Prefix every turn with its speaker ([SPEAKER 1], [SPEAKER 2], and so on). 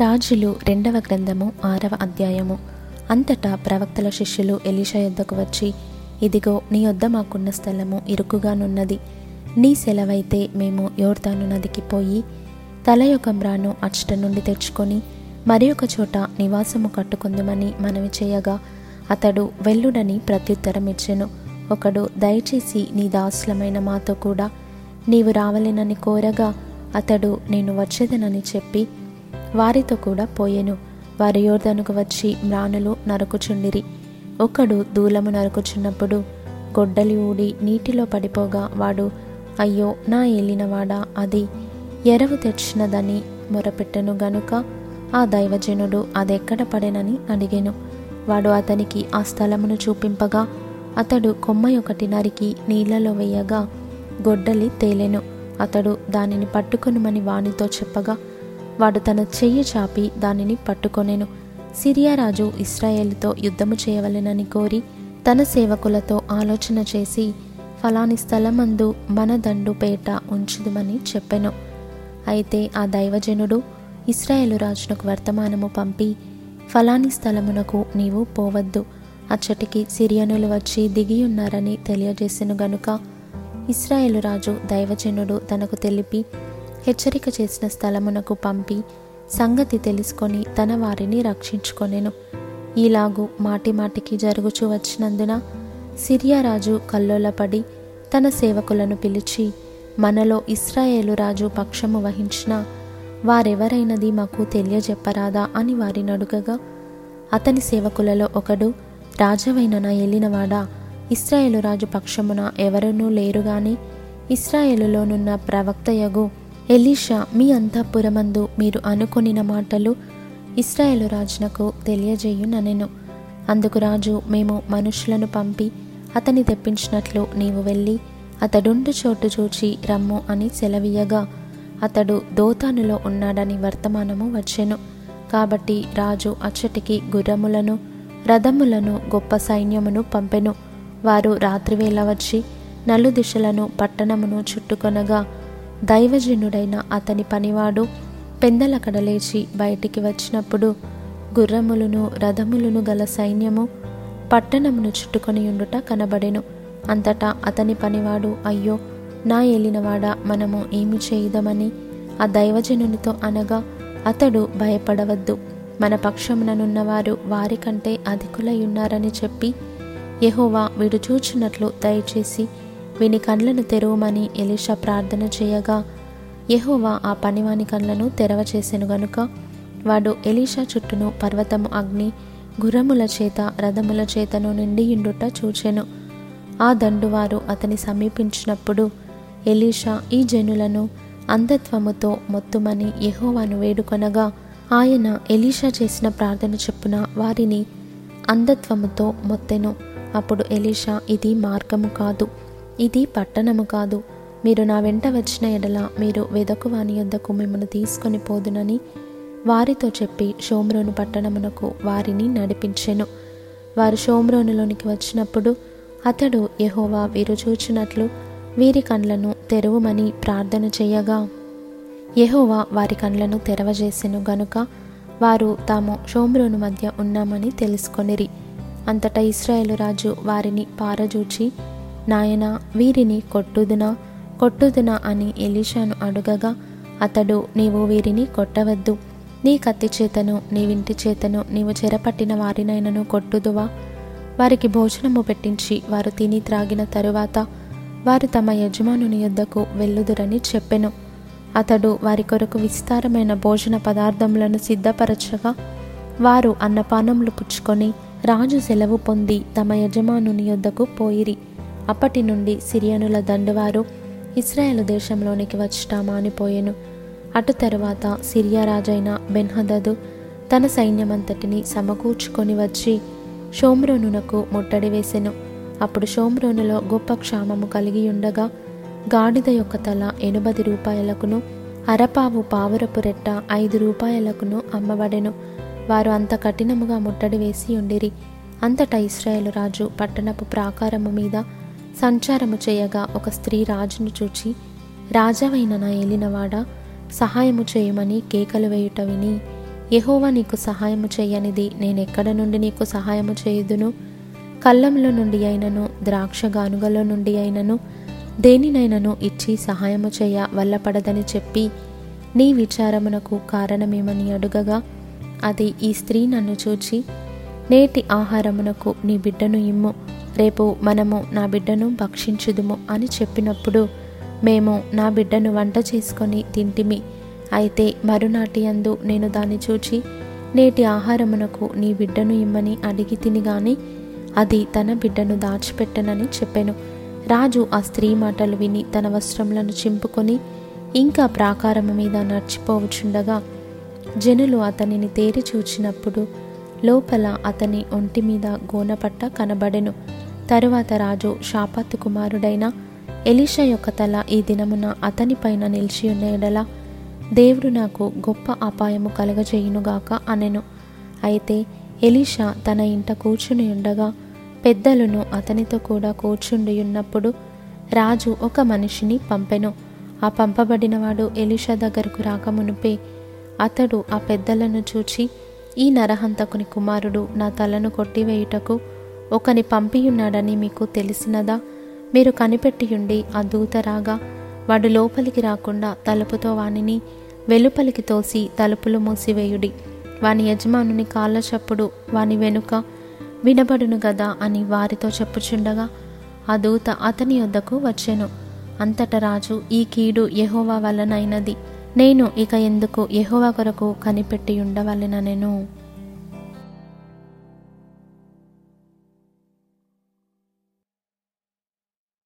[SPEAKER 1] రాజులు రెండవ గ్రంథము ఆరవ అధ్యాయము. అంతటా ప్రవక్తల శిష్యులు ఎలీషా యొద్దకు వచ్చి ఇదిగో నీ యొద్ద మాకున్న స్థలము ఇరుకుగానున్నది నీ సెలవైతే మేము యోర్దాను నదికి పోయి తల యొక్క మ్రాను అచ్చట నుండి తెచ్చుకొని మరి ఒక చోట నివాసము కట్టుకుందుమని మనవి చేయగా అతడు వెల్లుడని ప్రత్యుత్తరం ఇచ్చెను. ఒకడు దయచేసి నీ దాసులమైన మాతో కూడా నీవు రావలేనని కోరగా అతడు నేను వచ్చేదనని చెప్పి వారితో కూడా పోయెను. వారి యోర్ధనుకు వచ్చి మ్రానులు నరుకుచుండిరి. ఒకడు దూలము నరుకుచున్నప్పుడు గొడ్డలి ఊడి నీటిలో పడిపోగా వాడు అయ్యో నా ఏలినవాడా అది? ఎరవు తెచ్చినదని మొరపెట్టెను గనుక ఆ దైవజనుడు అదెక్కడ పడెనని అడిగెను. వాడు అతనికి ఆ స్థలమును చూపింపగా అతడు కొమ్మ ఒకటి నరికి నీళ్ళలో వేయగా గొడ్డలి తేలెను. అతడు దానిని పట్టుకొనుమని వానితో చెప్పగా వాడు తన చెయ్యి చాపి దానిని పట్టుకొనెను. సిరియా రాజు ఇస్రాయేలుతో యుద్ధము చేయవలెనని కోరి తన సేవకులతో ఆలోచన చేసి ఫలాని స్థలమందు మన దండుపేట ఉంచుదుమని చెప్పెను. అయితే ఆ దైవజనుడు ఇస్రాయేలు రాజునకు వర్తమానము పంపి ఫలాని స్థలమునకు నీవు పోవద్దు. అచ్చటికి సిరియనులు వచ్చి దిగియున్నారని తెలియజేసెను గనుక. ఇస్రాయేలు రాజు దైవజనుడు తనకు తెలిపి హెచ్చరిక చేసిన స్థలమునకు పంపి సంగతి తెలుసుకొని తన వారిని రక్షించుకొనెను. ఇలాగూ మాటి మాటికి జరుగుచూ వచ్చినందున సిరియా రాజు కల్లోలపడి తన సేవకులను పిలిచి మనలో ఇస్రాయేలు రాజు పక్షము వహించిన వారెవరైనది మాకు తెలియజెప్పరాదా అని వారిని అడుగగా అతని సేవకులలో ఒకడు రాజవైన నా ఇస్రాయేలు రాజు పక్షమున ఎవరనూ లేరు గాని ఇస్రాయేలులోనున్న ప్రవక్తయగు ఎలీషా మీ అంతఃపురమందు మీరు అనుకొనిన మాటలు ఇస్రాయేలు రాజునకు తెలియజేయుననెను. అందుకు రాజు మేము మనుషులను పంపి అతని తెప్పించినట్లు నీవు వెళ్ళి అతడుండు చోటు చూచి రమ్ము అని సెలవీయగా. అతడు దోతానులో ఉన్నాడని వర్తమానము వచ్చెను. కాబట్టి రాజు అచ్చటికి గుర్రములను రథములను గొప్ప సైన్యమును పంపెను. వారు రాత్రివేళ వచ్చి నలు దిశలను పట్టణమును చుట్టుకొనగా దైవజనుడైన అతని పనివాడు పెందలకడ లేచి బయటికి వచ్చినప్పుడు గుర్రములను రథములను గల సైన్యము పట్టణమును చుట్టుకొని ఉండుట కనబడెను. అంతటా అతని పనివాడు అయ్యో నా ఏలినవాడా మనము ఏమి చేయదమని? ఆ దైవజనునితో అనగా అతడు భయపడవద్దు. మన పక్షముననున్నవారు వారికంటే అధికులై ఉన్నారని చెప్పి యహోవా వీడు చూచినట్లు దయచేసి వీని కండ్లను తెరవమని ఎలీషా ప్రార్థన చేయగా యహోవా ఆ పనివాని కళ్ళను తెరవచేసెను గనుక వాడు ఎలీషా చుట్టూను పర్వతము అగ్ని గుర్రముల చేత రథముల చేతను నిండియుండుట చూచెను. ఆ దండువారు అతని సమీపించినప్పుడు ఎలీషా ఈ జనులను అంధత్వముతో మొత్తుమని యహోవాను వేడుకొనగా ఆయన ఎలీషా చేసిన ప్రార్థన చెప్పున వారిని అంధత్వముతో మొత్తెను. అప్పుడు ఎలీషా ఇది మార్గము కాదు. ఇది పట్టణము కాదు. మీరు నా వెంట వచ్చిన ఎడల మీరు వెదకువాని యొద్దకు మిమ్మల్ని తీసుకొని పోదునని వారితో చెప్పి షోమ్రోను పట్టణమునకు వారిని నడిపించెను. వారు షోమ్రోనులోనికి వచ్చినప్పుడు అతడు యహోవా వీరు చూచినట్లు వీరి కండ్లను తెరవమని ప్రార్థన చేయగా యహోవా వారి కండ్లను తెరవజేసెను గనుక వారు తాము షోమ్రోను మధ్య ఉన్నామని తెలుసుకొనిరి. అంతటా ఇస్రాయేలు రాజు వారిని పారజూచి నాయనా వీరిని కొట్టుదునా? కొట్టుదునా అని ఎలీషాను అడుగగా అతడు నీవు వీరిని కొట్టవద్దు. నీ కత్తి చేతను నీ వింటి చేతను నీవు చెరపట్టిన వారినైనను కొట్టుదువా? వారికి భోజనము పెట్టించి వారు తిని త్రాగిన తరువాత వారు తమ యజమానుని యొద్దకు వెళ్ళుదురని చెప్పెను. అతడు వారి కొరకు విస్తారమైన భోజన పదార్థములను సిద్ధపరచగా వారు అన్నపానములు పుచ్చుకొని రాజు సెలవు పొంది తమ యజమానుని యొద్దకు పోయిరి. అప్పటి నుండి సిరియనుల దండువారు ఇస్రాయేల్ దేశంలోనికి వచ్చట మానిపోయెను. అటు తరువాత సిరియా రాజైన బెన్హదదు తన సైన్యమంతటిని సమకూర్చుకొని వచ్చి షోమ్రోనునకు ముట్టడి వేసెను. అప్పుడు షోమ్రోనులో గొప్ప క్షామము కలిగి ఉండగా గాడిద యొక్క తల ఎనుబది రూపాయలకును అరపావు పావురపు రెట్ట ఐదు రూపాయలకును అమ్మబడెను. వారు అంత కఠినముగా ముట్టడి వేసి ఉండిరి. అంతటా ఇస్రాయేల్ రాజు పట్టణపు ప్రాకారము మీద సంచారము చేయగా ఒక స్త్రీ రాజును చూచి రాజవైన నా ఏలినవాడ సహాయము చేయమని కేకలు వేయుట విని యహోవా నీకు సహాయము చేయనిది నేనెక్కడ నుండి నీకు సహాయము చేయుదును? కళ్ళంలో నుండి అయినను ద్రాక్ష గానుగలో నుండి అయినను దేనినైనను ఇచ్చి సహాయము చేయ వల్లపడదని చెప్పి నీ విచారమునకు కారణమేమని అడుగగా అది ఈ స్త్రీ నన్ను చూచి నేటి ఆహారమునకు నీ బిడ్డను ఇమ్ము రేపు మనము నా బిడ్డను భక్షించుదుము అని చెప్పినప్పుడు మేము నా బిడ్డను వంట చేసుకొని తింటిమి. అయితే మరునాటి అందు నేను దాన్ని చూచి నేటి ఆహారమునకు నీ బిడ్డను ఇమ్మని అడిగి తిని గాని అది తన బిడ్డను దాచిపెట్టనని చెప్పాను. రాజు ఆ స్త్రీ మాటలు విని తన వస్త్రములను చింపుకొని ఇంకా ప్రాకారము మీద నడిచిపోవచుండగా జనులు అతనిని తేరి చూచినప్పుడు లోపల అతని ఒంటి మీద గోనపట్ట కనబడెను. తరువాత రాజు షాపత్తు కుమారుడైన ఎలీషా యొక్క తల ఈ దినమున అతనిపైన నిలిచి ఉండేడలా ఎడల దేవుడు నాకు గొప్ప అపాయము కలగజేయునుగాక అనెను. అయితే ఎలీషా తన ఇంట కూర్చుని ఉండగా పెద్దలను అతనితో కూడా కూర్చుండి ఉన్నప్పుడు రాజు ఒక మనిషిని పంపెను. ఆ పంపబడినవాడు ఎలీషా దగ్గరకు రాకమునుపే అతడు ఆ పెద్దలను చూచి ఈ నరహంతకుని కుమారుడు నా తలను కొట్టివేయుటకు ఒకని పంపియున్నాడని మీకు తెలిసినదా? మీరు కనిపెట్టియుండి ఆ దూత రాగా వాడు లోపలికి రాకుండా తలుపుతో వానిని వెలుపలికి తోసి తలుపులు మూసివేయుడి. వాని యజమానుని కాళ్ళ చప్పుడు వాని వెనుక వినబడును గదా అని వారితో చెప్పుచుండగా ఆ దూత అతని వద్దకు వచ్చెను. అంతట రాజు ఈ కీడు యహోవా వలనైనది. నేను ఇక ఎందుకు యెహోవా కొరకు కనిపెట్టి ఉండవలెననెను?